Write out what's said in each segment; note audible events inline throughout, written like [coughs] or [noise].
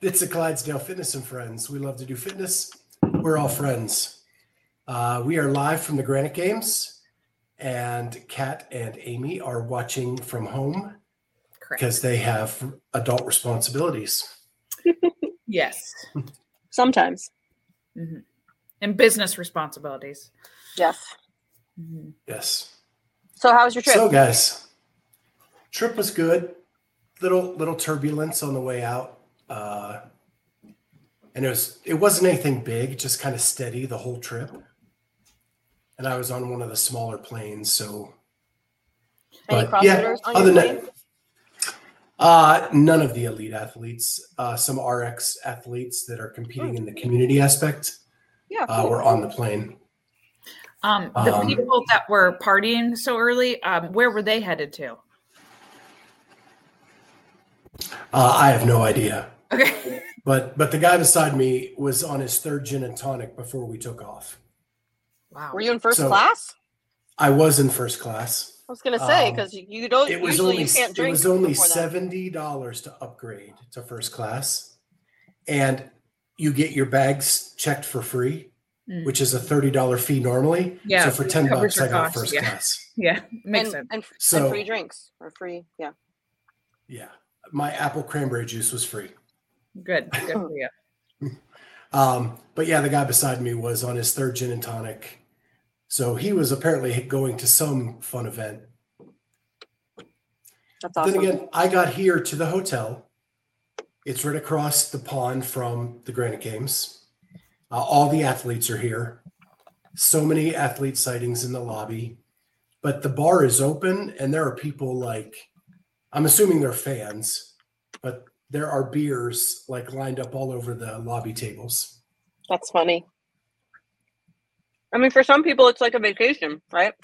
It's the Clydesdale Fitness and Friends. We love to do fitness. We're all friends. Uh, we are live from the Granite Games, and Kat and Amy are watching from home because they have adult responsibilities. [laughs] Yes. Sometimes. hmm And business responsibilities. Yes. Mhm. Yes. So how was your trip? So, guys, trip was good. Little little turbulence on the way out, uh, and it was it wasn't anything big, just kind of steady the whole trip. And I was on one of the smaller planes, so Any but, yeah, CrossFitters on other your than- plane? uh, none of the elite athletes, uh, some RX athletes that are competing in the community aspect, Yeah. uh, were on the plane. Um, the Um, people that were partying so early, um, where were they headed to? Uh, I have no idea, Okay. but but the guy beside me was on his third gin and tonic before we took off. Wow. Were you in first So- class? I was in first class. I was gonna say Um, because you don't It was usually only you can't drink. it was only seventy dollars to upgrade to first class, and you get your bags checked for free, Mm. which is a thirty dollar fee normally. Yeah, so for ten bucks, I got costs, first yeah. class. [laughs] Yeah, makes and, sense. and, So- and free drinks or free. Yeah. Yeah, my apple cranberry juice was free. Good. Good for [laughs] you. Um, but yeah, the guy beside me was on his third gin and tonic, so he was apparently going to some fun event. That's awesome. Then again, I got here to the hotel. It's right across the pond from the Granite Games. Uh, all the athletes are here. So many athlete sightings in the lobby, but the bar is open and there are people like, I'm assuming they're fans, but there are beers like lined up all over the lobby tables. That's funny. I mean, for some people, it's like a vacation, right?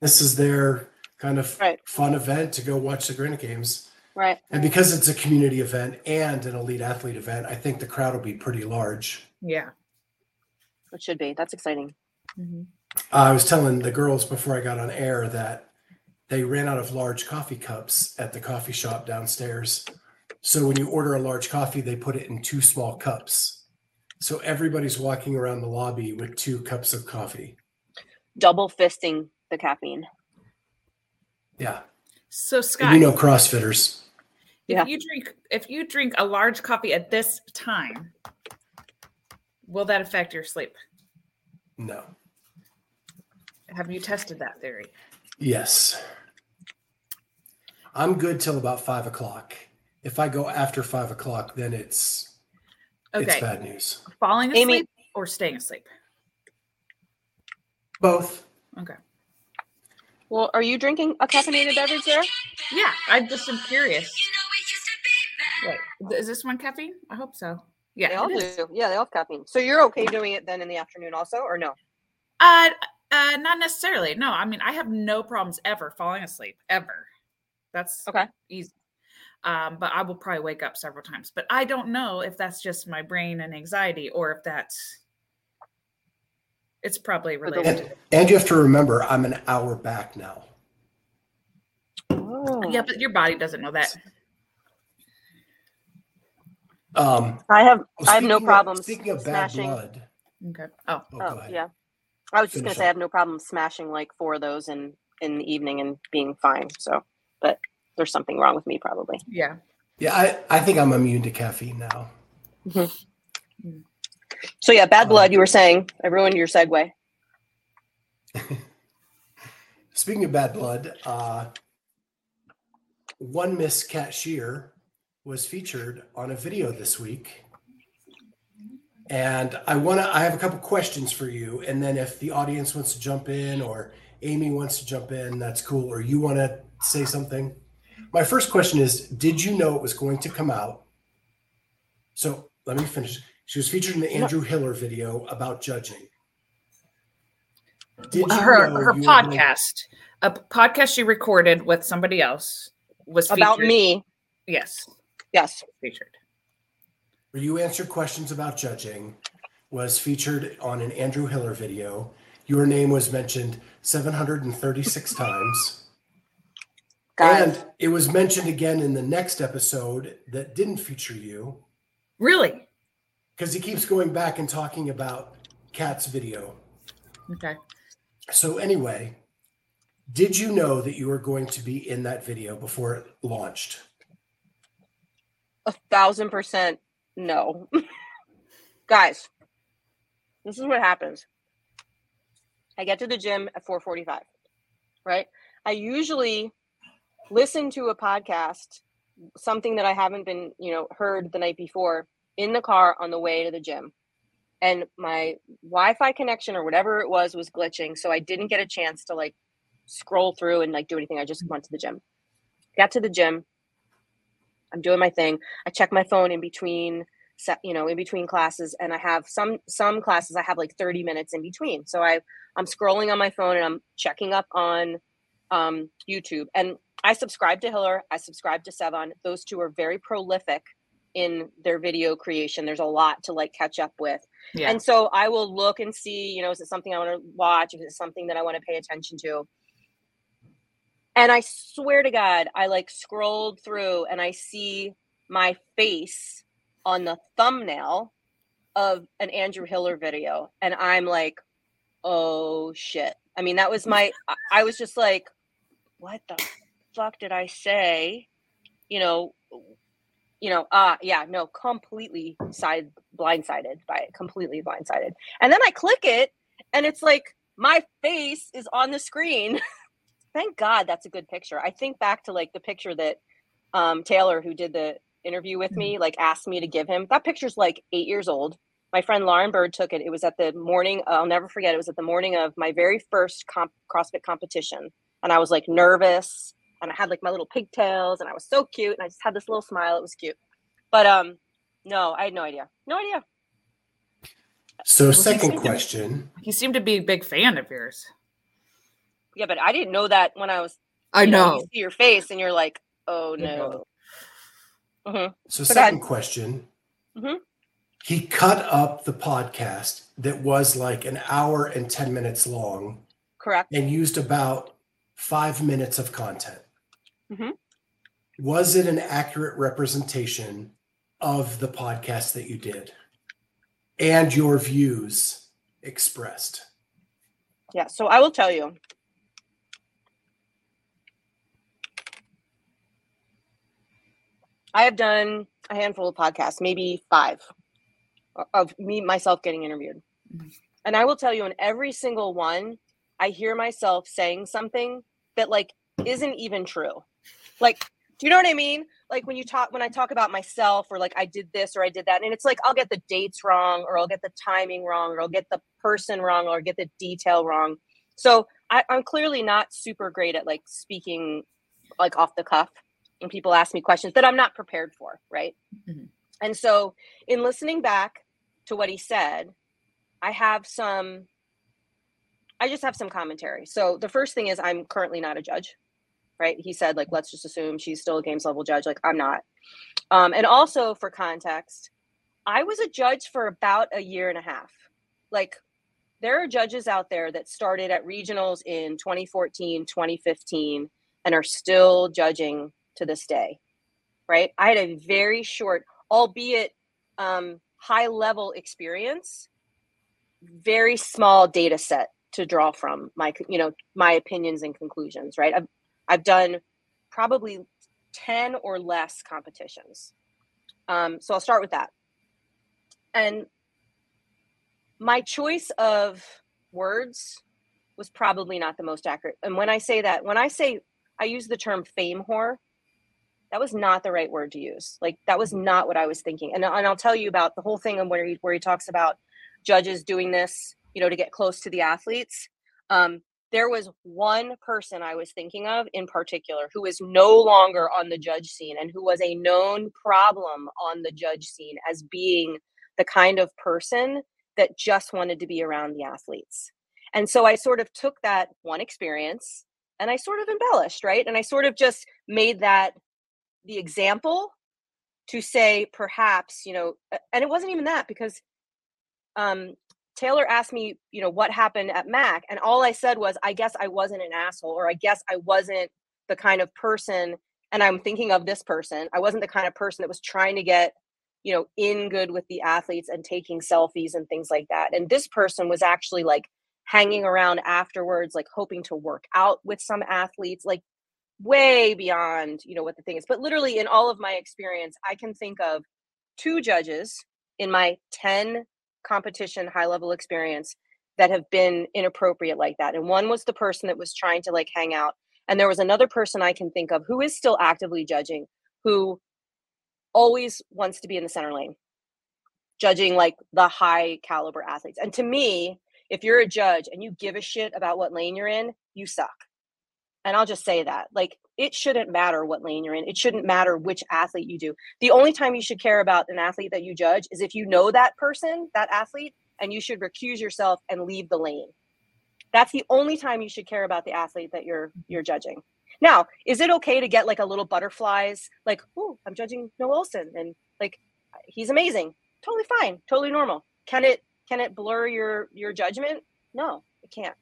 This is their kind of Right. fun event to go watch the Granite Games. Right. And because it's a community event and an elite athlete event, I think the crowd will be pretty large. Yeah. It should be. That's exciting. hmm I was telling the girls before I got on air that they ran out of large coffee cups at the coffee shop downstairs. So when you order a large coffee, they put it in two small cups. So everybody's walking around the lobby with two cups of coffee. Double fisting the caffeine. Yeah. So And Scott, you know CrossFitters. if Yeah. you drink if you drink a large coffee at this time, will that affect your sleep? No. Have you tested that theory? Yes. I'm good till about five o'clock. If I go after five o'clock, then it's it's bad news. Falling Amy- asleep or staying asleep? Both. Okay. Well, are you drinking a caffeinated beverage there? Yeah, I just am curious. Wait, is this one caffeine? I hope so. Yeah, They all do. Yeah, they all have caffeine. So you're okay doing it then in the afternoon also, or no? Uh, uh, not necessarily. No, I mean I have no problems ever falling asleep ever. That's Okay. easy. Um, but I will probably wake up several times. But I don't know if that's just my brain and anxiety or if that's it's probably related. And, and you have to remember, I'm an hour back now. Oh. Yeah, but your body doesn't know that. Um, I have well, I have no speaking of- problems Speaking of bad smashing. blood, Okay. Oh, oh, Oh yeah. I was just gonna Finish say I have no problem smashing like four of those in in the evening and being fine. So, but there's something wrong with me probably. yeah. Yeah, I, I think I'm immune to caffeine now. So yeah, bad Um, blood. You were saying I ruined your segue. [laughs] Speaking of bad blood, uh, one Miss Cat Shear was featured on a video this week. And I want to, I have a couple questions for you. And then if the audience wants to jump in or Amy wants to jump in, that's cool. Or you want to say something. My first question is Did you know it was going to come out? So let me finish. She was featured in the Andrew Hiller video about judging. Did you her know her you were going- podcast, a podcast she recorded with somebody else, was About featured- me. Yes, Yes. featured. Where you answered questions about judging was featured on an Andrew Hiller video. Your name was mentioned 736 times. Guys. And it was mentioned again in the next episode that didn't feature you Really? because he keeps going back and talking about Kat's video. Okay. So, anyway, did you know that you were going to be in that video before it launched? a thousand percent no. [laughs] Guys, this is what happens. I get to the gym at 4:45, right? I usually listen to a podcast, something that I haven't been, you know, heard the night before in the car on the way to the gym. And my Wi-Fi connection or whatever it was was glitching, so I didn't get a chance to like scroll through and like do anything. I just went to the gym. Got to the gym. I'm doing my thing. I check my phone in between you know in between classes and i have some some classes i have like 30 minutes in between. So i i'm scrolling on my phone and i'm checking up on um youtube. And i subscribe to hiller i subscribe to Sevan. Those two are very prolific in their video creation. There's a lot to like catch up with. Yeah. and so i will look and see you know is it something i want to watch? Is it something that i want to pay attention to and i swear to god i like scrolled through and i see my face on the thumbnail of an andrew hiller video and i'm like oh shit. I mean that was my I- was just like what the fuck did i say? You know you know uh yeah no completely side blindsided by it completely blindsided. And then i click it and it's like my face is on the screen [laughs] thank god that's a good picture. I think back to like the picture that um taylor who did the interview with me like asked me to give him. That picture's like eight years old. My friend lauren bird took it. It was at the morning i'll never forget it was at the morning of my very first comp- crossfit competition. And i was like nervous and i had like my little pigtails and i was so cute and i just had this little smile. It was cute. But um no i had no idea. No idea. So, he second seemed to- question. He seemed to be a big fan of yours. Yeah but i didn't know that when i was I you know. you see your face and you're like oh I know. no Mhm. So, So go ahead. second question. Mhm. He cut up the podcast that was like an hour and 10 minutes long correct and used about five minutes of content. Mhm. Was it an accurate representation of the podcast that you did and your views expressed? Yeah, so I will tell you. I have done a handful of podcasts, maybe five, of me myself getting interviewed. And I will tell you in every single one, I hear myself saying something that like isn't even true. Like, do you know what I mean? Like when you talk when I talk about myself or like I did this or I did that, and it's like I'll get the dates wrong or I'll get the timing wrong or I'll get the person wrong or get the detail wrong. So I, I'm clearly not super great at like speaking like off the cuff when people ask me questions that I'm not prepared for, right? Mhm. And so in listening back to what he said, I have some I just have some commentary. So the first thing is I'm currently not a judge, right? He said like let's just assume she's still a games level judge like I'm not. Um and also for context, I was a judge for about a year and a half. Like there are judges out there that started at regionals in 2014, 2015 and are still judging to this day. Right? I had a very short albeit um high level experience very small data set to draw from my you know my opinions and conclusions right i've i've done probably 10 or less competitions um, so i'll start with that and my choice of words was probably not the most accurate and when i say that when i say i use the term fame whore that was not the right word to use like that was not what i was thinking and, and i'll tell you about the whole thing and where he, where he talks about judges doing this you know to get close to the athletes um, there was one person i was thinking of in particular who is no longer on the judge scene and who was a known problem on the judge scene as being the kind of person that just wanted to be around the athletes. And so I sort of took that one experience and I sort of embellished, right? And I sort of just made that the example to say perhaps, you know, and it wasn't even that because um Taylor asked me, you know, what happened at Mac and all I said was I guess I wasn't an asshole or I guess I wasn't the kind of person and I'm thinking of this person. I wasn't the kind of person that was trying to get you know in good with the athletes and taking selfies and things like that and this person was actually like hanging around afterwards like hoping to work out with some athletes like way beyond you know what the thing is but literally in all of my experience i can think of two judges in my 10 competition high level experience that have been inappropriate like that and one was the person that was trying to like hang out and there was another person i can think of who is still actively judging who always wants to be in the center lane, judging like the high caliber athletes. And to me, if you're a judge and you give a shit about what lane you're in, you suck. And I'll just say that. Like, it shouldn't matter what lane you're in. It shouldn't matter which athlete you do. The only time you should care about an athlete that you judge is if you know that person, that athlete, and you should recuse yourself and leave the lane. That's the only time you should care about the athlete that you're you're judging. Now, is it okay to get like a little butterflies, like, oh, I'm judging Noah Ohlsen and like he's amazing. Totally fine, totally normal. Can it can it blur your your judgment? No, it can't.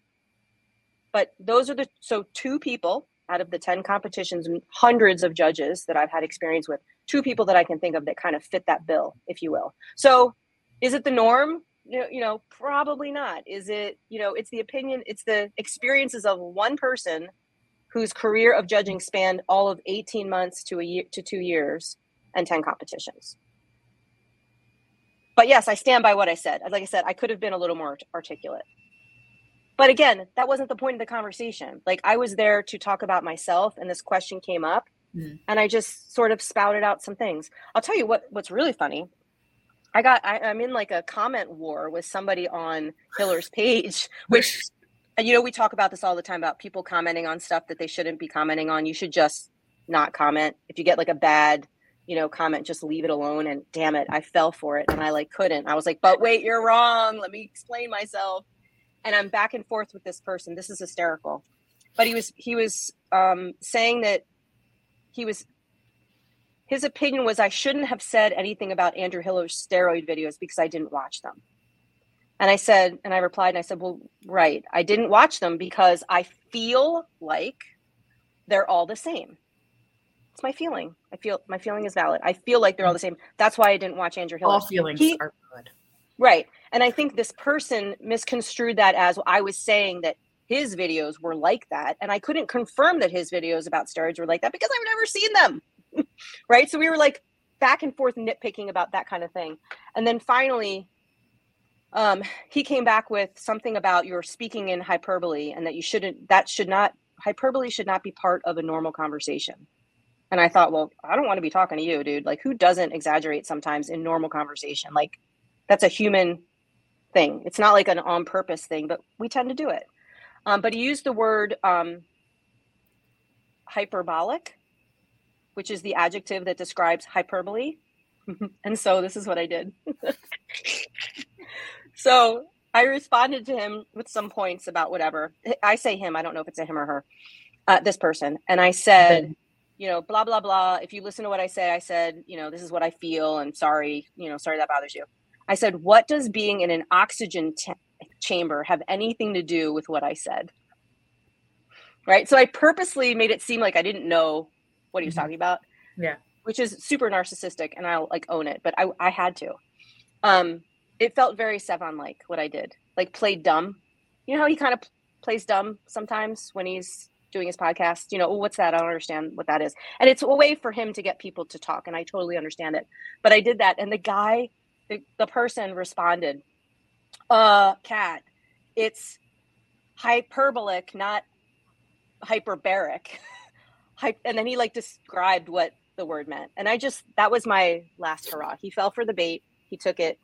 But those are the so two people out of the 10 competitions and hundreds of judges that I've had experience with, two people that I can think of that kind of fit that bill, if you will. So is it the norm? You know, probably not. Is it, you know, it's the opinion, it's the experiences of one person whose career of judging spanned all of 18 months to a year to two years and 10 competitions. But yes, I stand by what I said. Like I said, I could have been a little more articulate. But again, that wasn't the point of the conversation. Like I was there to talk about myself and this question came up mm. and I just sort of spouted out some things. I'll tell you what what's really funny. I got I, am in like a comment war with somebody on Hiller's page, [laughs] which and you know we talk about this all the time about people commenting on stuff that they shouldn't be commenting on you should just not comment if you get like a bad you know comment just leave it alone and damn it i fell for it and i like couldn't i was like but wait you're wrong let me explain myself and i'm back and forth with this person this is hysterical but he was he was um saying that he was his opinion was i shouldn't have said anything about andrew hiller's steroid videos because i didn't watch them and I said, and I replied, and I said, well, right. I didn't watch them because I feel like they're all the same. It's my feeling. I feel my feeling is valid. I feel like they're all the same. That's why I didn't watch Andrew Hill. All feelings he, are good. Right. And I think this person misconstrued that as I was saying that his videos were like that. And I couldn't confirm that his videos about steroids were like that because I've never seen them. [laughs] right. So we were like back and forth nitpicking about that kind of thing. And then finally, um, he came back with something about you're speaking in hyperbole and that you shouldn't that should not hyperbole should not be part of a normal conversation and i thought well i don't want to be talking to you dude like who doesn't exaggerate sometimes in normal conversation like that's a human thing it's not like an on purpose thing but we tend to do it um, but he used the word um, hyperbolic which is the adjective that describes hyperbole [laughs] and so this is what i did [laughs] so I responded to him with some points about whatever. I say him, I don't know if it's a him or her, uh, this person. And I said, you know, blah, blah, blah. If you listen to what I say, I said, you know, this is what I feel and sorry, you know, sorry that bothers you. I said, what does being in an oxygen t- chamber have anything to do with what I said? Right. So I purposely made it seem like I didn't know what he was mm-hmm. talking about. Yeah. Which is super narcissistic and I'll like own it, but I, I had to. Um, it felt very Sevan like what I did, like played dumb. You know how he kind of plays dumb sometimes when he's doing his podcast. You know, oh, what's that? I don't understand what that is. And it's a way for him to get people to talk, and I totally understand it. But I did that, and the guy, the, the person responded, "Uh, cat, it's hyperbolic, not hyperbaric." [laughs] and then he like described what the word meant, and I just that was my last hurrah. He fell for the bait. He took it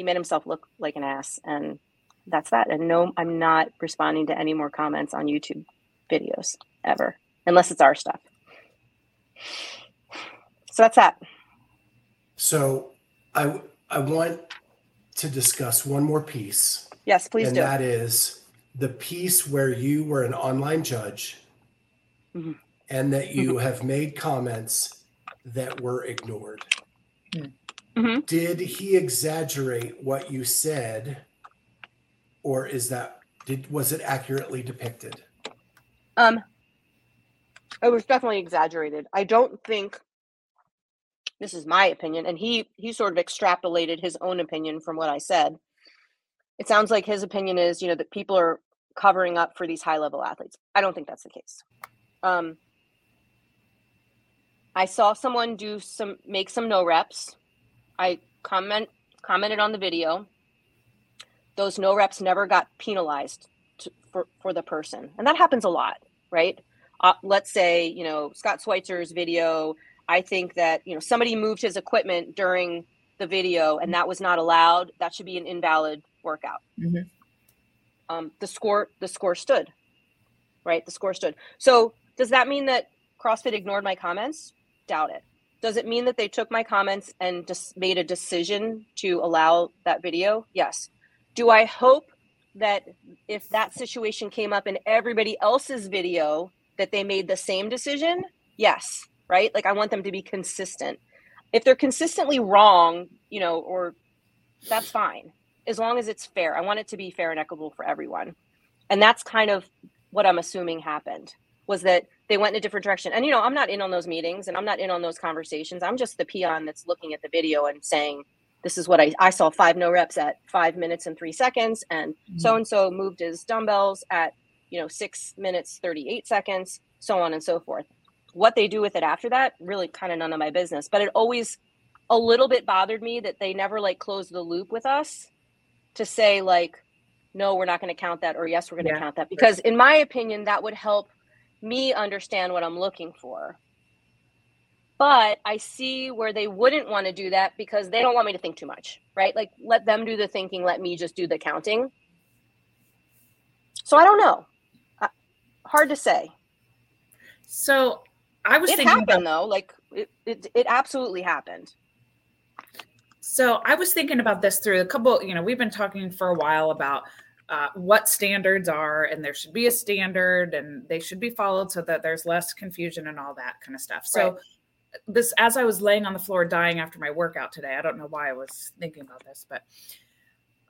he made himself look like an ass and that's that and no i'm not responding to any more comments on youtube videos ever unless it's our stuff so that's that so i i want to discuss one more piece, Yes, please and do. that is the piece where you were an online judge Mhm. and that you have made comments that were ignored. Mhm. Did he exaggerate what you said, or is that did was it accurately depicted? Um, it was definitely exaggerated. I don't think this is my opinion, and he he sort of extrapolated his own opinion from what I said. It sounds like his opinion is, you know, that people are covering up for these high level athletes. I don't think that's the case. Um, I saw someone do some make some no reps. I comment commented on the video. Those no reps never got penalized to, for for the person, and that happens a lot, right? Uh, let's say you know Scott Schweitzer's video. I think that you know somebody moved his equipment during the video, and that was not allowed. That should be an invalid workout. Mhm. Um, the score the score stood, right? The score stood. So does that mean that CrossFit ignored my comments? Doubt it. Does it mean that they took my comments and just made a decision to allow that video? Yes. Do I hope that if that situation came up in everybody else's video, that they made the same decision? Yes. Right? Like I want them to be consistent. If they're consistently wrong, you know, or that's fine as long as it's fair. I want it to be fair and equitable for everyone. And that's kind of what I'm assuming happened was that they went in a different direction. And you know, I'm not in on those meetings and I'm not in on those conversations. I'm just the peon that's looking at the video and saying, this is what I, I saw five no reps at five minutes and three seconds. And so and so moved his dumbbells at, you know, six minutes, 38 seconds, so on and so forth. What they do with it after that, really kind of none of my business. But it always a little bit bothered me that they never like closed the loop with us to say like no we're not going to count that or yes we're going to Yeah. count that because in my opinion that would help me understand what i'm looking for but i see where they wouldn't want to do that because they don't want me to think too much right like let them do the thinking let me just do the counting so i don't know hard to say So I was it thinking happened about though like it, it, it absolutely happened So I was thinking about this through a couple, you know, we've been talking for a while about uh, what standards are, and there should be a standard and they should be followed so that there's less confusion and all that kind of stuff. So, Right. this, as I was laying on the floor dying after my workout today, I don't know why I was thinking about this, but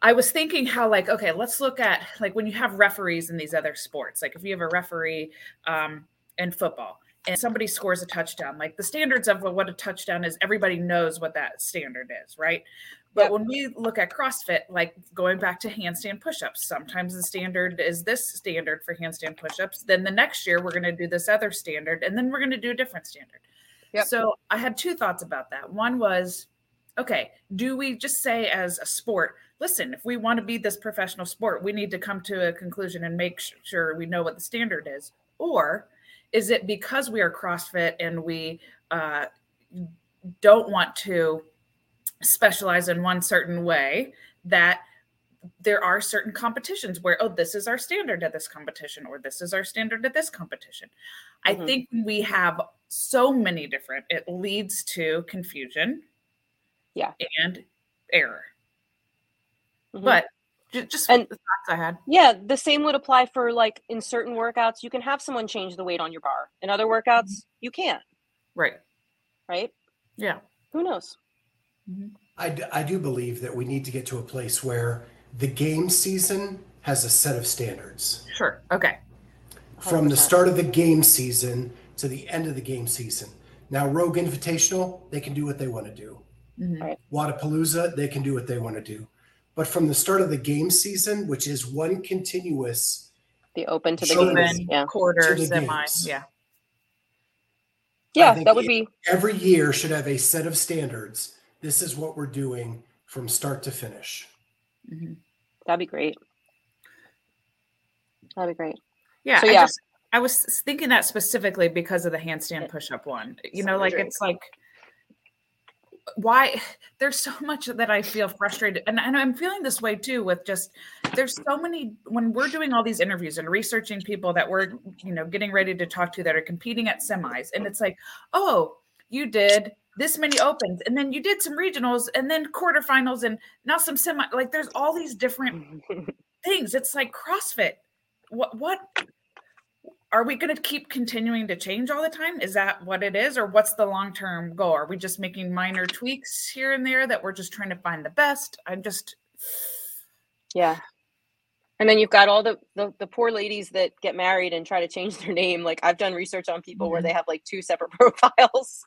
I was thinking how, like, okay, let's look at like when you have referees in these other sports, like if you have a referee um, in football and somebody scores a touchdown like the standards of what a touchdown is everybody knows what that standard is right but Yep. when we look at crossfit like going back to handstand push-ups sometimes the standard is this standard for handstand push-ups then the next year we're going to do this other standard and then we're going to do a different standard Yep. so i had two thoughts about that one was okay do we just say as a sport listen if we want to be this professional sport we need to come to a conclusion and make sure we know what the standard is or is it because we are CrossFit and we uh, don't want to specialize in one certain way that there are certain competitions where oh this is our standard at this competition or this is our standard at this competition i Mhm. think we have so many different it leads to confusion Yeah. and error Mhm. but just And- the thoughts i had Yeah, the same would apply for like in certain workouts, you can have someone change the weight on your bar. In other workouts, you can't, right right? yeah Who knows? I, d- I do believe that we need to get to a place where the game season has a set of standards. sure okay From the start of the game season to the end of the game season. Now, Rogue Invitational, they can do what they want to do. Mhm. Right. Wodapalooza, they can do what they want to do. But from the start of the game season, which is one continuous, The open to the Sure. games. Open, Yeah. quarter, To the semi. games. Yeah. Yeah, that would it- be every year should have a set of standards. This is what we're doing from start to finish. Mhm. that'd be great. That'd be great. Yeah. So, I yeah. just I was thinking that specifically because of the handstand push up one. You know, like to it's like why there's so much that I feel frustrated. And, and I'm feeling this way too with just there's so many when we're doing all these interviews and researching people that we're, you know, getting ready to talk to that are competing at semis. And it's like, oh, you did this many opens and then you did some regionals and then quarterfinals and now some semi like there's all these different [laughs] things it's like crossfit what what are we going to keep continuing to change all the time is that what it is or what's the long term goal are we just making minor tweaks here and there that we're just trying to find the best i'm just Yeah. And then you've got all the, the the poor ladies that get married and try to change their name. Like I've done research on people where Mhm. they have like two separate [laughs] profiles.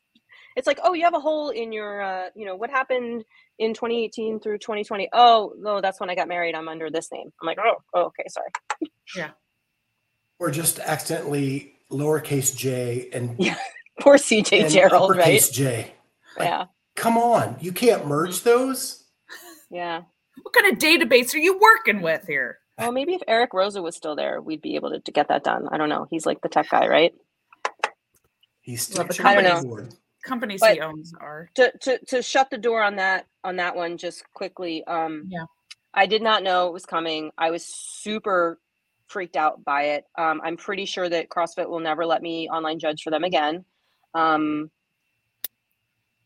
It's like, oh, you have a hole in your, uh, you know, what happened in 2018 through 2020? Oh, no, that's when I got married. I'm under this name. I'm like, oh, oh okay, sorry. Or just accidentally lowercase j and, Yeah. [laughs] Poor CJ and Gerald, right? uppercase j. Like, Yeah, Come on, you can't merge those. yeah. what kind of database are you working with here Well, maybe if Eric Roza was still there, we'd be able to, to get that done. I don't know. He's like the tech guy, right? He's still Well, the checking company- the board. companies But- he owns are to to to shut the door on that on that one just quickly um Yeah. i did not know it was coming i was super freaked out by it. Um i'm pretty sure that crossfit will never let me online judge for them again. Um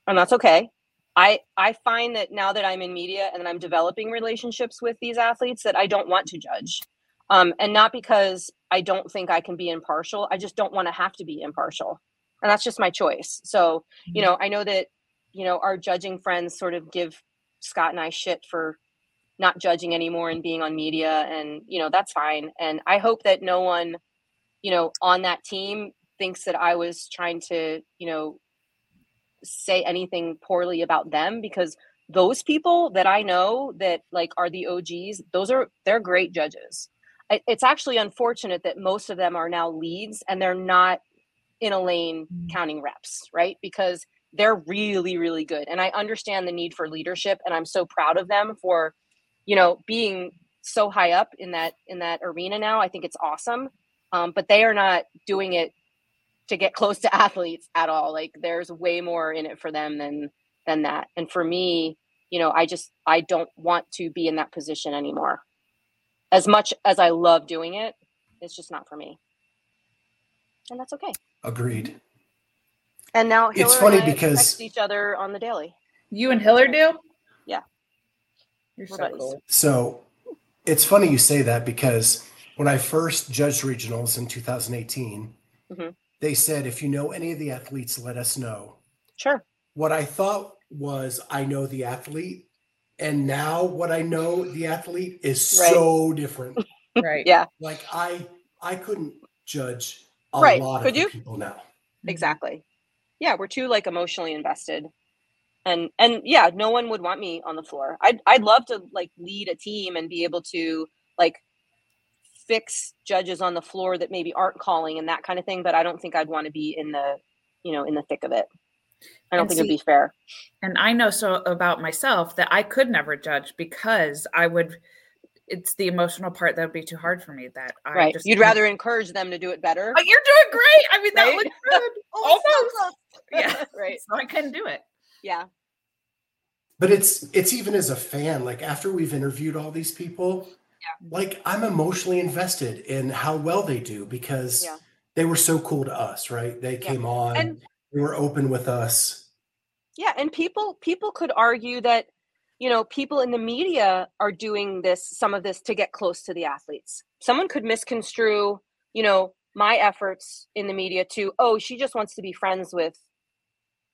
and that's okay. I i find that now that i'm in media and i'm developing relationships with these athletes that i don't want to judge. Um and not because i don't think i can be impartial. I just don't want to have to be impartial. And that's just my choice. So you know i know that you know our judging friends sort of give scott and i shit for not judging anymore and being on media and you know that's fine. And i hope that no one you know on that team thinks that i was trying to you know say anything poorly about them because those people that i know that like are the og's those are they're great judges. It's actually unfortunate that most of them are now leads and they're not in a lane Mm. counting reps right? Because they're really really good. And i understand the need for leadership and i'm so proud of them for you know being so high up in that in that arena now i think it's awesome. Um, but they are not doing it to get close to [laughs] athletes at all. Like there's way more in it for them than than that. And for me you know i just i don't want to be in that position anymore. As much as i love doing it it's just not for me. And that's okay. Agreed. and now It's Hiller and funny I because- text each other on the daily. You and Hiller do? Yeah. You're so cool. So it's funny you say that because when I first judged regionals in 2018, Mhm. they said, if you know any of the athletes, let us know. sure What I thought was, I know the athlete. And now what I know the athlete is Right. so different. [laughs] Right. yeah like I I couldn't judge a Right. lot Could of the you? people now. Mm-hmm. exactly yeah we're too like emotionally invested and and yeah no one would want me on the floor i'd i'd love to like lead a team and be able to like fix judges on the floor that maybe aren't calling and that kind of thing but i don't think i'd want to be in the you know in the thick of it i don't And think see- it'd be fair And I know so about myself that I could never judge because I would it's the emotional part that would be too hard for me that I right just you'd rather encourage them to do it better Oh, you're doing great. I mean that Right? looks [laughs] good. Oh, Almost. Yeah. [laughs] right [laughs] So I couldn't do it. yeah But it's it's even as a fan, like after we've interviewed all these people, like I'm emotionally invested in how well they do because Yeah. they were so cool to us, right? They came on, And- they were open with us. Yeah, and people people could argue that you know people in the media are doing this some of this to get close to the athletes. Someone could misconstrue, you know, my efforts in the media to oh, she just wants to be friends with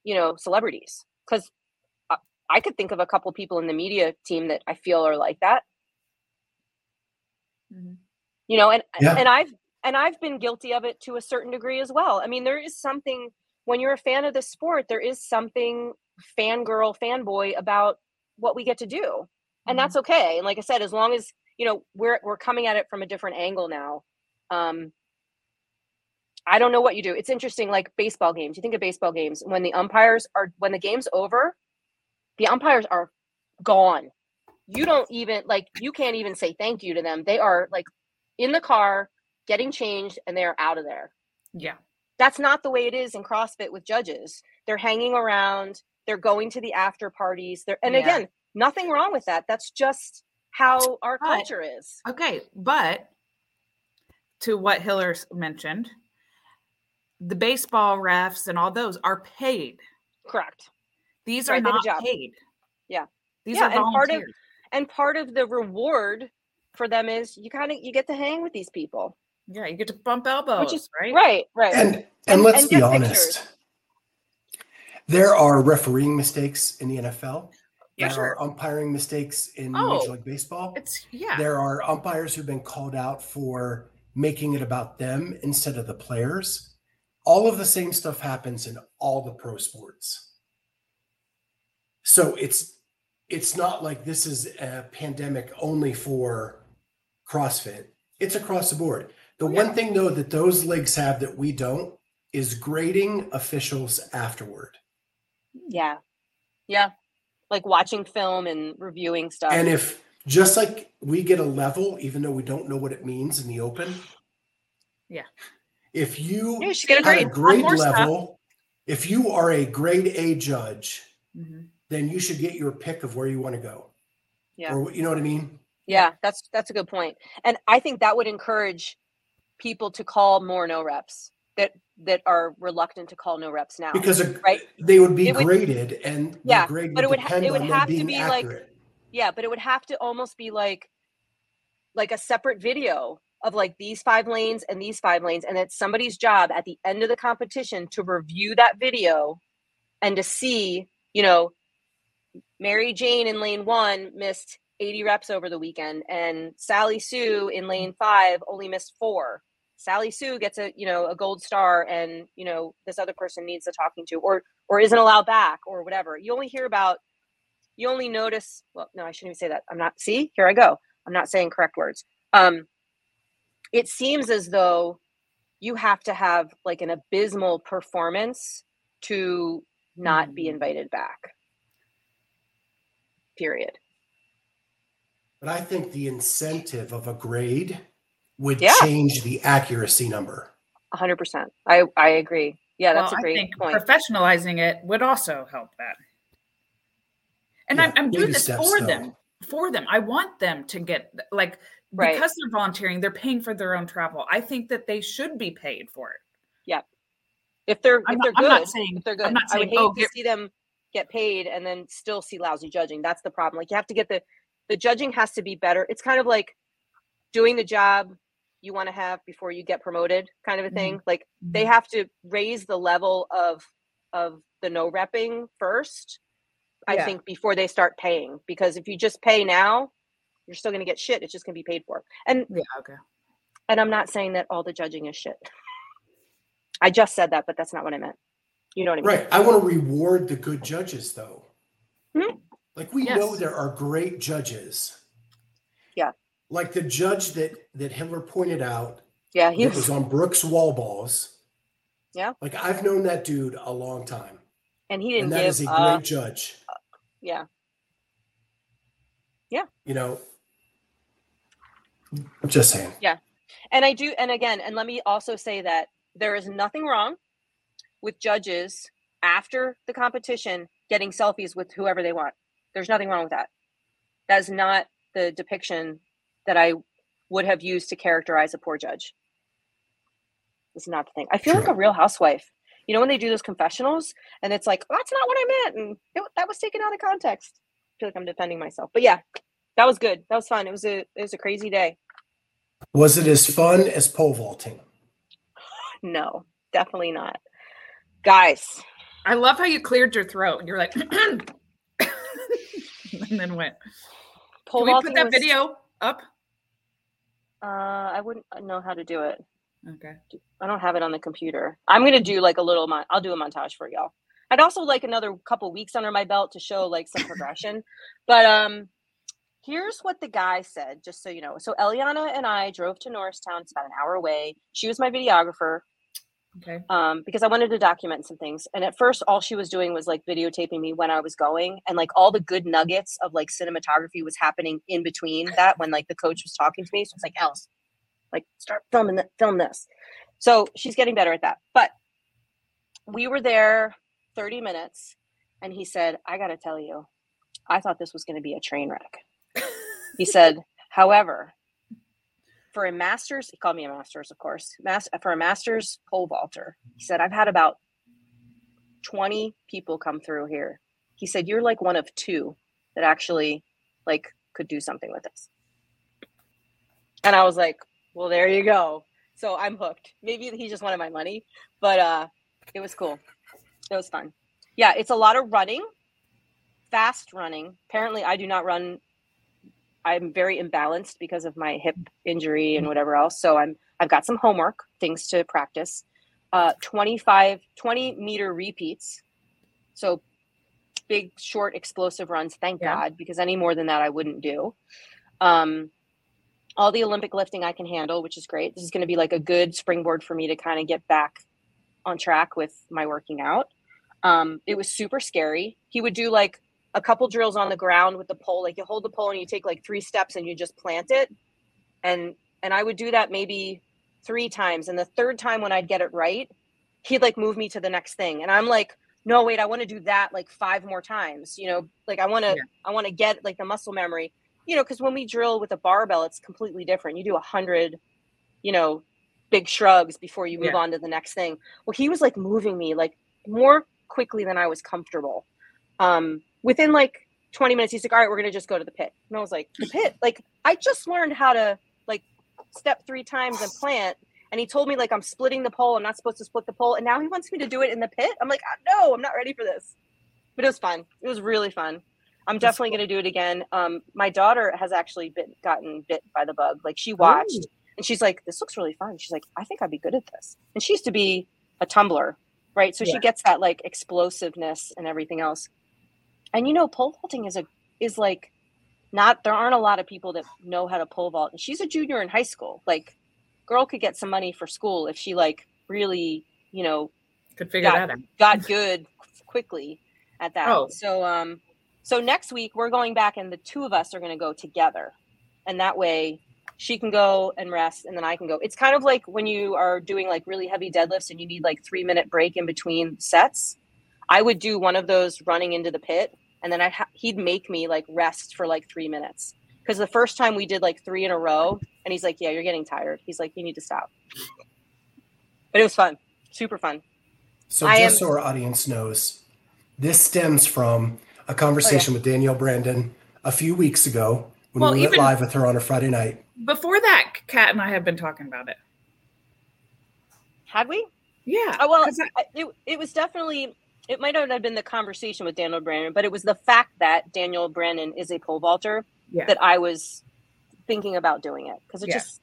you know, celebrities cuz I could think of a couple people in the media team that I feel are like that. Mhm. You know, and Yeah. and I've and I've been guilty of it to a certain degree as well. I mean, there is something when you're a fan of the sport, there is something fangirl, fanboy about what we get to do. And that's okay. And like I said, as long as, you know, we're we're coming at it from a different angle now. Um I don't know what you do. It's interesting, like baseball games. You think of baseball games when the umpires are when the game's over, the umpires are gone. You don't even like you can't even say thank you to them. They are like in the car getting changed and they're out of there Yeah. that's not the way it is in CrossFit with judges. They're hanging around, they're going to the after parties. They're and Yeah. again, nothing wrong with that. That's just how our But- culture is. Okay, but to what Hiller mentioned, the baseball refs and all those are paid. Correct. These are Right, they not job. paid. Yeah. These Yeah, are and part of- and part of the reward for them is you kind of you get to hang with these people yeah, you get to bump elbows, Which is- right? right right And and, And- let's and be honest. pictures. There are refereeing mistakes in the NFL. Yeah, there sure. are umpiring mistakes in Oh, Major League Baseball. It's yeah. There are umpires who've been called out for making it about them instead of the players. All of the same stuff happens in all the pro sports. So it's it's not like this is a pandemic only for CrossFit. It's across the board. The yeah. one thing though that those leagues have that we don't is grading officials afterward. yeah yeah like watching film and reviewing stuff And if just like we get a level, even though we don't know what it means in the open. Yeah. If you Yeah, you should get a at grade. a grade more stuff. level, if you are a grade A judge, Mhm. Then you should get your pick of where you want to go. Yeah. Or you know what I mean? yeah that's that's a good point and i think that would encourage people to call more no reps that that are reluctant to call no reps now Because a, Right. they would be would- graded and Yeah, grade but it would ha- it would have to be like- yeah but it would have to almost be like like a separate video of like these five lanes and these five lanes and it's somebody's job at the end of the competition to review that video and to see you know mary jane in lane one missed 80 reps over the weekend and sally sue in lane five only missed four. Sally sue gets a you know a gold star and you know this other person needs a talking to or or isn't allowed back or whatever. You only hear about you only notice well no i shouldn't even say that. I'm not see here i go. I'm not saying correct words. Um it seems as though you have to have like an abysmal performance to not be Mm. invited back period But I think the incentive of a grade would Yeah. change the accuracy number. 100% i i agree yeah that's Well, a great I think point professionalizing it would also help that. And Yeah, I'm, I'm doing this steps, for though. them. For them, I want them to get like Right. because they're volunteering, they're paying for their own travel. I think that they should be paid for it. if they're I'm if not- they're I'm not saying- if they're good I'm not i would hate oh, to get- see them get paid and then still see lousy judging. That's the problem. Like you have to get the the judging has to be better. It's kind of like doing the job you want to have before you get promoted kind of a thing. Mm-hmm. Like they mm-hmm. have to raise the level of of the no repping first i Yeah. think before they start paying. Because if you just pay now you're still going to get shit. It's just going to be paid for. And Yeah. Okay. and i'm not saying that all the judging is shit. [laughs] I just said that but that's not what i meant you know what i mean Right. I want to reward the good judges, though. Mhm. Like we know there are great judges. Yeah. Like the judge that that Hiller pointed out yeah he was was on Brooks wall balls. Yeah. Like I've known that dude a long time, and he didn't and that give is a uh, great judge. yeah Yeah. You know. I'm just saying. Yeah. And i do and again and let me also say that there is nothing wrong with judges after the competition getting selfies with whoever they want. There's nothing wrong with that. That is not the depiction that i would have used to characterize a poor judge. It's not the thing. I feel like a real housewife. You know when they do those confessionals and it's like that's not what i meant and it, that was taken out of context. I feel like i'm defending myself but yeah that was good. That was fun. It was a it was a crazy day. Was it as fun as pole vaulting? No, definitely not. Guys, I love how you cleared your throat. And you're like, [clears throat] and then went. pole Can we put that was- video up? Uh, I wouldn't know how to do it. Okay. I don't have it on the computer. I'm gonna do like a little. Mon- I'll do a montage for y'all. I'd also like another couple weeks under my belt to show like some progression. [laughs] But um, here's what the guy said, just so you know. So Eliana and I drove to Norristown. It's about an hour away. She was my videographer. Okay. um, because I wanted to document some things. And at first, all she was doing was like videotaping me when I was going, and like all the good nuggets of like cinematography was happening in between that when like the coach was talking to me. So it's like, Else, like start filming, th- film this. So she's getting better at that. But we were there 30 minutes, and he said, "I got to tell you, I thought this was going to be a train wreck." He said, [laughs] however, for a master's, he called me a master's, of course, mas- for a master's pole vaulter, he said, I've had about 20 people come through here he said, You're like one of two that actually like could do something with this. And I was like, Well, there you go. So I'm hooked. Maybe he just wanted my money, but uh it was cool. It was fun. Yeah, it's a lot of running, fast running. Apparently, I do not run. I'm very imbalanced because of my hip injury and whatever else. So I'm I've got some homework, things to practice. Uh, 25, 20 meter repeats. So big, short, explosive runs. Thank Yeah. God, because any more than that, I wouldn't do. Um, all the Olympic lifting I can handle, which is great. This is going to be like a good springboard for me to kind of get back on track with my working out. Um, it was super scary. He would do like a couple drills on the ground with the pole. Like you hold the pole and you take like three steps and you just plant it. And and I would do that maybe three times. And the third time when I'd get it right, he'd like move me to the next thing. And I'm like, no, wait, I want to do that like five more times. You know, like I want to, Yeah. I want to get like the muscle memory. You know, because when we drill with a barbell, it's completely different. You do a hundred, you know, big shrugs before you move Yeah. on to the next thing. Well, he was like moving me like more quickly than I was comfortable. Um, within like 20 minutes, he's like, all right, we're gonna just go to the pit. And I was like, the pit? Like, I just learned how to like step three times and plant. And he told me like I'm splitting the pole. I'm not supposed to split the pole. And now he wants me to do it in the pit. I'm like, "Ah, no, I'm not ready for this. But it was fun. It was really fun. I'm That's definitely going to do it again. Um, my daughter has actually been gotten bit by the bug. Like she watched Ooh. and she's like, this looks really fun. She's like, I think I'd be good at this. And she used to be a tumbler, right? So she gets that like explosiveness and everything else. And you know, pole vaulting is a is like not there aren't a lot of people that know how to pole vault. And she's a junior in high school. Like girl could get some money for school if she like really, you know, Could figure got, that out. got good quickly at that. Oh. So um so next week we're going back and the two of us are going to go together. And that way she can go and rest and then I can go. It's kind of like when you are doing like really heavy deadlifts and you need like 3 minute break in between sets. I would do one of those running into the pit and then I ha- he'd make me like rest for like 3 minutes. Cuz the first time we did like 3 in a row and he's like, "Yeah, you're getting tired." He's like, "You need to stop." But it was fun. Super fun. So I just am- so our audience knows, this stems from a conversation with Danielle Brandon a few weeks ago when Well, we went even- live with her on a Friday night. Before that, Cat and I have been talking about it. Had we? Yeah. Oh, well, 'cause I- I- it, it was definitely it might not have been the conversation with Danielle Brandon, but it was the fact that Danielle Brandon is a pole vaulter Yeah. that I was thinking about doing it because it Yeah. just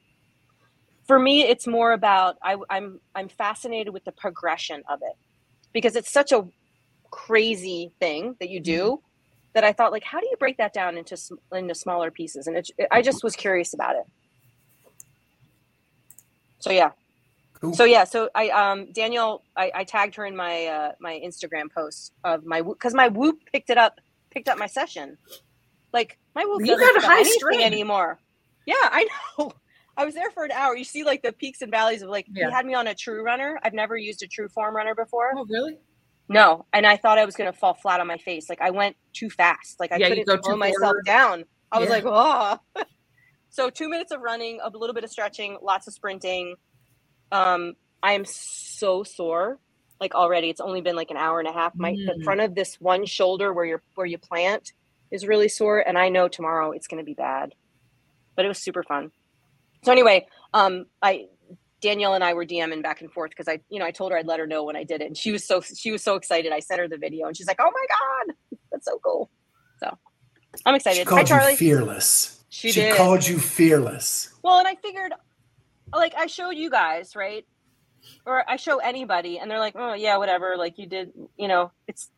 for me it's more about I, I'm I'm fascinated with the progression of it because it's such a crazy thing that you do Mm-hmm. that I thought like how do you break that down into into smaller pieces and it, I just was curious about it. So yeah, Cool. so yeah, so I um Danielle, I, I tagged her in my uh my Instagram post of my because my Whoop picked it up, picked up my session. Like my Whoop You doesn't got high anything string. anymore. Yeah, I [laughs] know. I was there for an hour. You see like the peaks and valleys of like Yeah. he had me on a true runner. I've never used a TrueForm runner before. oh, really? No, and I thought I was gonna fall flat on my face. Like I went too fast. Like I Yeah, couldn't slow myself forward. down. I was like, oh. [laughs] so two minutes of running, a little bit of stretching, lots of sprinting. Um, I am so sore. Like already, it's only been like an hour and a half. My the Mm. front of this one shoulder where you're where you plant is really sore, and I know tomorrow it's gonna be bad. But it was super fun. So anyway, um, I Danielle and I were DMing back and forth because I, you know, I told her I'd let her know when I did it, and she was so she was so excited. I sent her the video, and she's like, "Oh my god, that's so cool!" So I'm She excited. Hi, called Charlie. you fearless. she, she did. called you fearless. well, and I figured, like, I showed you guys, right? Or I show anybody, and they're like, "Oh yeah, whatever." Like you did, you know. It's,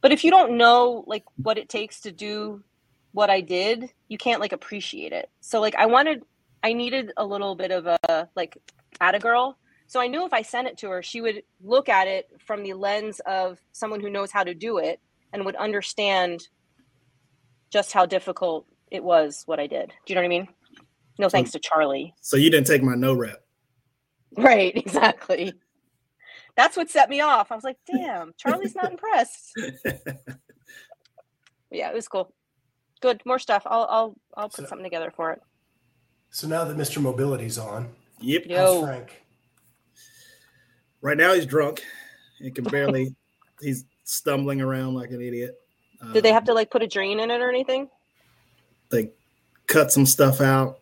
but if you don't know like what it takes to do what I did, you can't like appreciate it. So like I wanted, I needed a little bit of a like at a girl. So I knew if I sent it to her, she would look at it from the lens of someone who knows how to do it and would understand just how difficult it was what I did. Do you know what I mean? No thanks to Charlie. So you didn't take my no rep. Right, [laughs] exactly. That's what set me off. I was like, damn, Charlie's not [laughs] impressed. yeah, it was cool. Good. More stuff. I'll I'll I'll put So- something together for it. So now that Mr. Mobility's on, Yep. Yo. how's Frank? Right now he's drunk He can [laughs] barely. he's stumbling around like an idiot. Did they Um, have to like put a drain in it or anything? They cut some stuff out.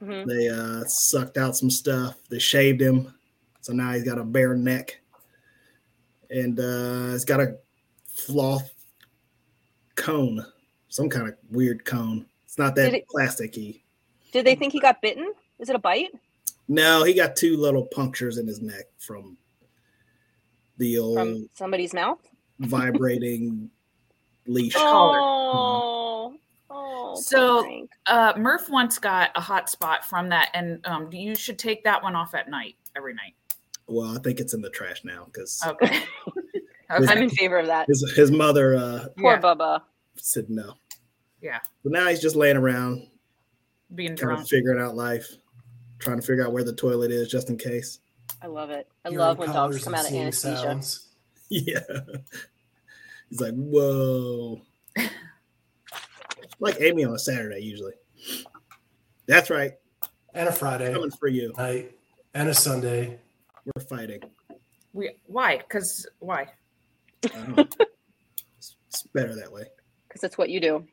Hmm They uh, sucked out some stuff. They shaved him, so now he's got a bare neck, and uh, he's got a cloth cone, some kind of weird cone. It's not that Did it- plasticky. Did they think he got bitten? Is it a bite? No, he got two little punctures in his neck from the old From somebody's mouth? vibrating [laughs] leash. Oh, oh. So- Uh, Murph once got a hot spot from that, and um, you should take that one off at night every night. Well, I think it's in the trash now because [laughs] Okay. I'm in favor of that. his his mother uh, Poor Yeah. Bubba. said no. Yeah. But now he's just laying around, Being kind drunk. of figuring out life, trying to figure out where the toilet is just in case. I love it. I Hearing love when dogs come out of anesthesia. sounds. [laughs] Yeah. He's like, whoa. Like Amy on a Saturday usually. That's right. And a Friday Coming for you. night and a Sunday. We're fighting. We why? Because why? I don't know. it's, it's better that way Because that's what you do.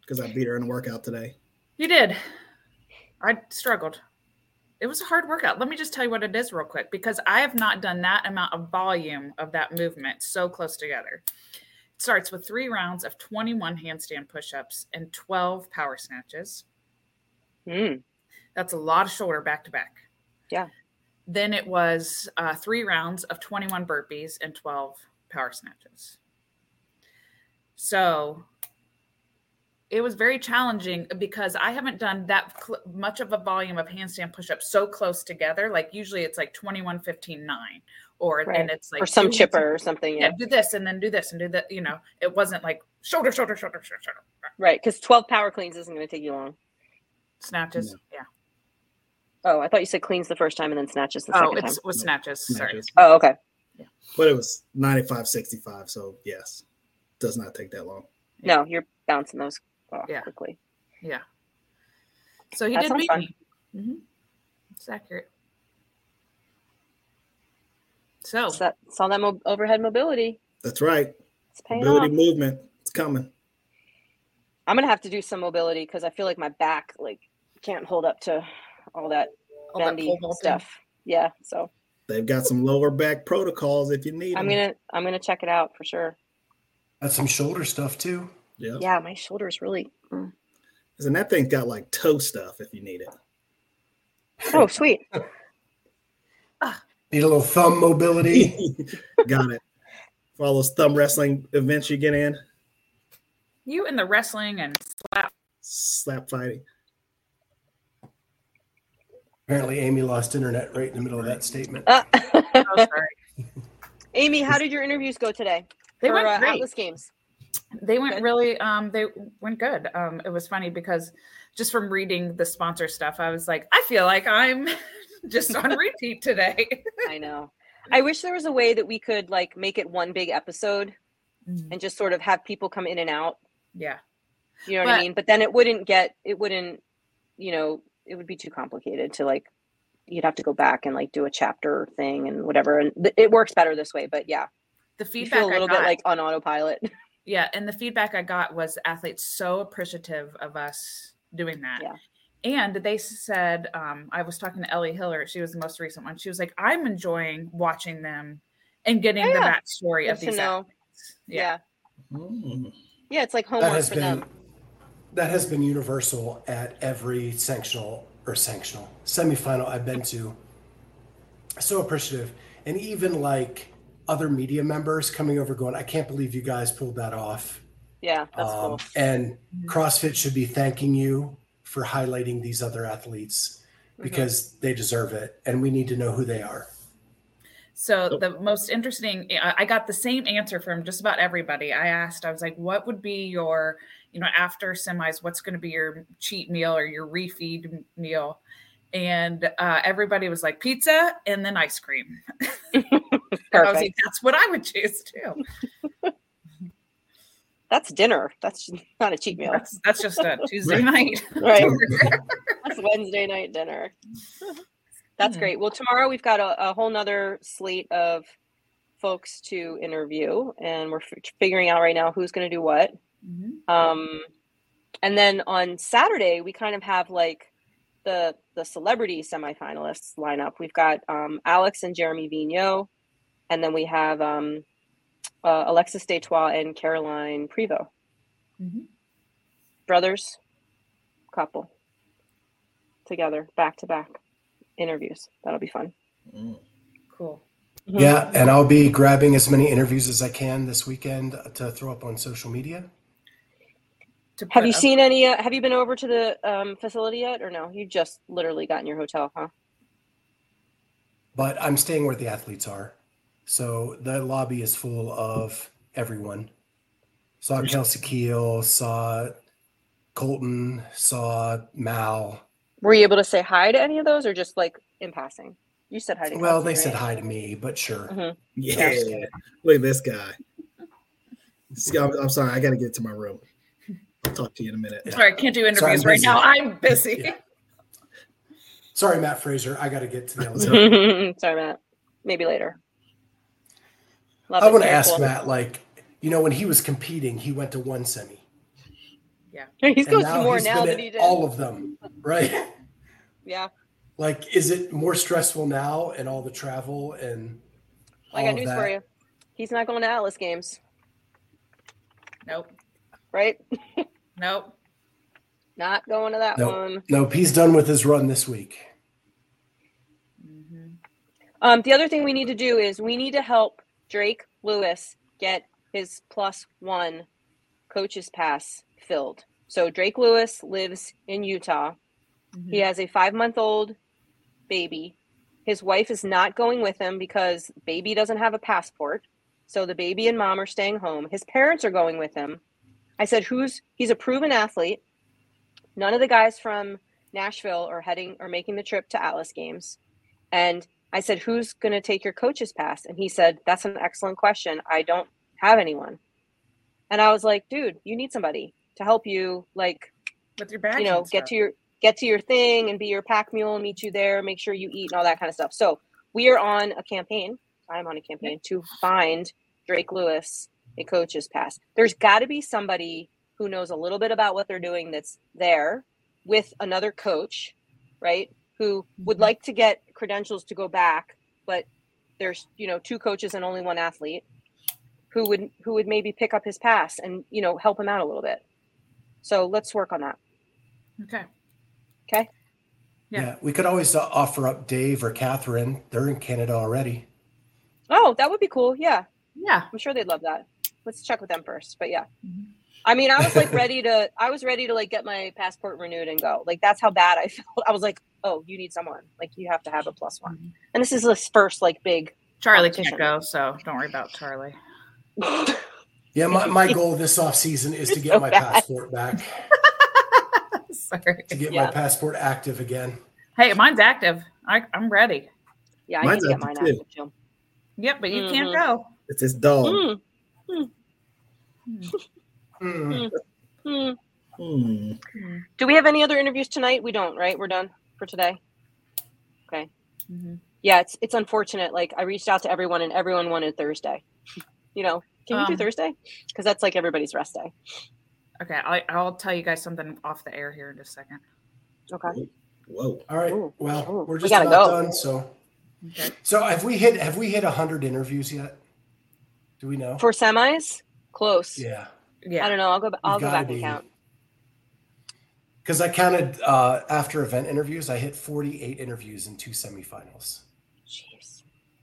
because I beat her in a workout today. You did. I struggled. It was a hard workout. Let me just tell you what it is real quick because I have not done that amount of volume of that movement so close together. Starts with three rounds of 21 handstand push ups and 12 power snatches. Mm. That's a lot of shoulder back to back. Yeah. Then it was uh, three rounds of 21 burpees and 12 power snatches. So it was very challenging because I haven't done that cl- much of a volume of handstand push-ups so close together. Like usually it's like 21, 15, 9 or Right. and it's like or some two- chipper or something. Yeah, Yeah. do this and then do this and do that. You know, it wasn't like shoulder, shoulder, shoulder, shoulder, shoulder. Right. Because 12 power cleans isn't going to take you long. Snatches. Yeah. Oh, I thought you said cleans the first time and then snatches the Oh, second it's time. with snatches. Sorry. Oh, okay. Yeah. But it was 95 65. So, yes, does not take that long. No, you're bouncing those off Yeah. quickly. Yeah. So he That did sounds beat fun. me. hmm It's accurate. So So that, saw that mo- overhead mobility. That's right. It's paying Ability off. movement. It's coming. I'm gonna have to do some mobility because I feel like my back like can't hold up to all that all bendy pole vaulting. stuff. Yeah, so They've got some lower back protocols if you need I'm them. gonna I'm gonna check it out for sure. That's some shoulder stuff too. Yeah. Yeah, my shoulders really. mm. And that thing's got like toe stuff if you need it. Oh, sweet. [laughs] Need a little thumb mobility. [laughs] got it. For all those thumb wrestling events you get in, You and the wrestling and slap. slap fighting. Apparently, Amy lost internet right in the middle of that statement. Uh, [laughs] Oh, sorry. Amy, how did your interviews go today? They for, went uh, great. Atlas Games. They went Good. really. Um, they went good. Um, it was funny because just from reading the sponsor stuff, I was like, I feel like I'm [laughs] just on repeat today. I know. I wish there was a way that we could like make it one big episode mm. and just sort of have people come in and out. yeah. You know what I mean? But then it wouldn't get it wouldn't, you know, it would be too complicated to like you'd have to go back and like do a chapter thing and whatever. And th- it works better this way. But yeah, The feedback feel a little I got, bit like on autopilot. [laughs] yeah, and the feedback I got was athletes so appreciative of us doing that. Yeah. And they said, um, I was talking to Ellie Hiller. She was the most recent one. She was like, I'm enjoying watching them and getting Oh, the yeah. backstory Good of these know. athletes. Yeah. Mm. yeah. it's like That homework has for been them. that has been universal at every sanctional or sanctional semifinal I've been to. So appreciative, and even like other media members coming over, going, "I can't believe you guys pulled that off." Yeah, that's Um, cool. And Mhm. CrossFit should be thanking you for highlighting these other athletes Mhm. because they deserve it, and we need to know who they are. So the most interesting, I I got the same answer from just about everybody. I asked, I was like, what would be your, you know, after semis, what's going to be your cheat meal or your refeed meal? And uh, everybody was like pizza and then ice cream. [laughs] I was Perfect. like, that's what I would choose too. That's dinner. That's [laughs] not a cheat meal. That's that's just a [laughs] Tuesday night. [laughs] Right. That's Wednesday night dinner. That's Hmm. great. Well, tomorrow we've got a, a whole nother slate of folks to interview, and we're f- figuring out right now who's going to do what. Mhm. Um, and then on Saturday, we kind of have like the the celebrity semifinalists lineup. We've got um, Alex and Jeremy Vigneault, and then we have um, uh, Alexis Destois and Caroline Prevost, Mhm. brothers, couple, together, back to back interviews. That'll be fun. Mm. Cool. Yeah, and I'll be grabbing as many interviews as I can this weekend to throw up on social media. Have you up- seen any? Uh, have you been over to the um, facility yet, or no? You just literally got in your hotel, huh? But I'm staying where the athletes are. So the lobby is full of everyone. Saw Kelsey Keel, saw Colton, saw Mal. Were you able to say hi to any of those, or just like in passing? You said hi to. Well, Kelsey, they said hi to me, but sure. Mhm. Yeah. Look at this guy. This guy- I'm sorry. I got to get to my room. I'll talk to you in a minute. Sorry, I can't do interviews I'm right now. I'm busy. Yeah. Sorry, Matt Fraser. I got to get to the [laughs] other side. Sorry, Matt. Maybe later. Love I want to ask cool. Matt, like, you know, when he was competing, he went to one semi. Yeah, [laughs] He And goes to more now been than he did. All of them, right? [laughs] yeah, Like, is it more stressful now and all the travel and I got of news that? for you. He's not going to Atlas games, Nope. right? [laughs] Nope. Not going to that Nope. one. Nope, he's done with his run this week. Mhm. Um, the other thing we need to do is we need to help Drake Lewis get his plus one coach's pass filled. So Drake Lewis lives in Utah. Mhm. He has a five month old baby. His wife is not going with him because baby doesn't have a passport. So the baby and mom are staying home. His parents are going with him. I said, "Who's he's a proven athlete. None of the guys from Nashville are heading or making the trip to Atlas games." And I said, "Who's going to take your coach's pass?" And he said, "That's an excellent question. I don't have anyone." And I was like, "Dude, you need somebody to help you like With your badge. you know get to your get to your thing and be your pack mule and meet you there make sure you eat and all that kind of stuff so we are on a campaign i'm on a campaign to find drake lewis a coach's pass there's got to be somebody who knows a little bit about what they're doing that's there with another coach right who would Mhm. like to get credentials to go back but there's you know two coaches and only one athlete who would who would maybe pick up his pass and you know help him out a little bit so let's work on that Okay. Yeah. Yeah. we could always uh, offer up Dave or Catherine. They're in Canada already. Oh, that would be cool. Yeah. Yeah. I'm sure they'd love that. Let's check with them first. But yeah. Mhm. I mean, I was like [laughs] ready to I was ready to like get my passport renewed and go. Like that's how bad I [laughs] felt. I was like, "Oh, you need someone. Like you have to have a one." Mhm. And this is his first like big Charlie can't go, so don't worry about Charlie. [laughs] Yeah, my, my goal this off season is to get so my bad. passport back, Sorry. to get Yeah. my passport active again. Hey, mine's active. I, I'm ready. Yeah, I Mine's need to get mine active, too. active too. Yep, but you can't Mhm. go. It's his dog. Mm, Hmm. mm. Hmm. Do we have any other interviews tonight? We don't, right? We're done for today. Mhm. Yeah, it's it's unfortunate. Like I reached out to everyone and everyone wanted Thursday. You know, can you do Um, Thursday? Because that's like everybody's rest day. Okay, I, I'll tell you guys something off the air here in just a second. Okay. Whoa. All right. Ooh, Well, ooh, we're just gotta about go. done. So, Okay. so have we hit have we hit hundred interviews yet? Do we know? For semis, close. yeah, Yeah. I don't know. I'll go. I'll go gotta back and count. because I counted uh, after event interviews. I hit forty eight interviews in two semifinals. Jeez,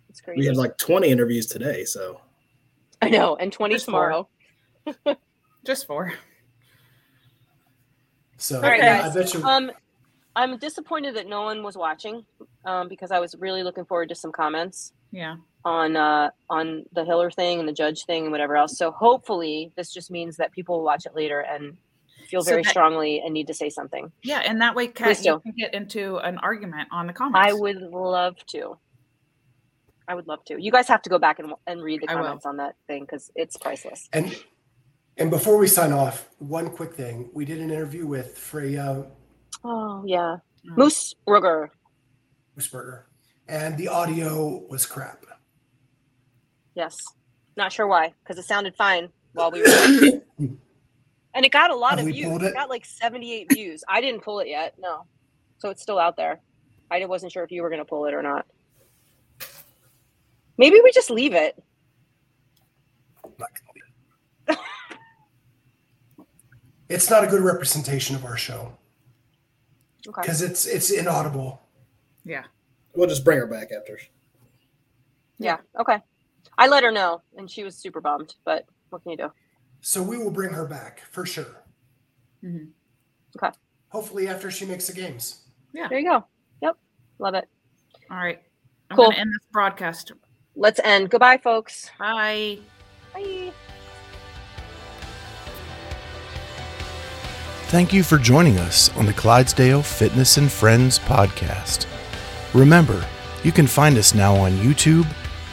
it's crazy. We had like 20 interviews today, so I know, and twenty Just four. tomorrow. [laughs] Just four. So All right, yeah, guys. I bet you. Um, I'm disappointed that no one was watching, um, because I was really looking forward to some comments Yeah. On uh on the Hiller thing and the judge thing and whatever else. So hopefully, this just means that people will watch it later and feel So very that- strongly and need to say something. Yeah, and that way, Cat, Please you can get into an argument on the comments. I would love to. I would love to. You guys have to go back and, and read the comments on that thing because it's priceless. And and before we sign off, one quick thing: we did an interview with Freya Oh yeah, Mm. Moose Ruger. Moosbrugger, and the audio was crap. Yes. Not sure why, because it sounded fine while we were. [coughs] and it got a lot Have of views. It? it? got like 78 views. I didn't pull it yet. No. So it's still out there. I wasn't sure if you were going to pull it or not. Maybe we just leave it. [laughs] It's not a good representation of our show Okay. because it's it's inaudible. Yeah. We'll just bring her back after. Yeah. Okay. I let her know and she was super bummed, but what can you do? So we will bring her back for sure. Mhm. Okay. Hopefully after she makes the games. Yeah. There you go. Yep. Love it. All right. I'm Cool. end this broadcast. Let's end. Goodbye, folks. Bye. Bye. Thank you for joining us on the Clydesdale Fitness and Friends podcast. Remember, you can find us now on YouTube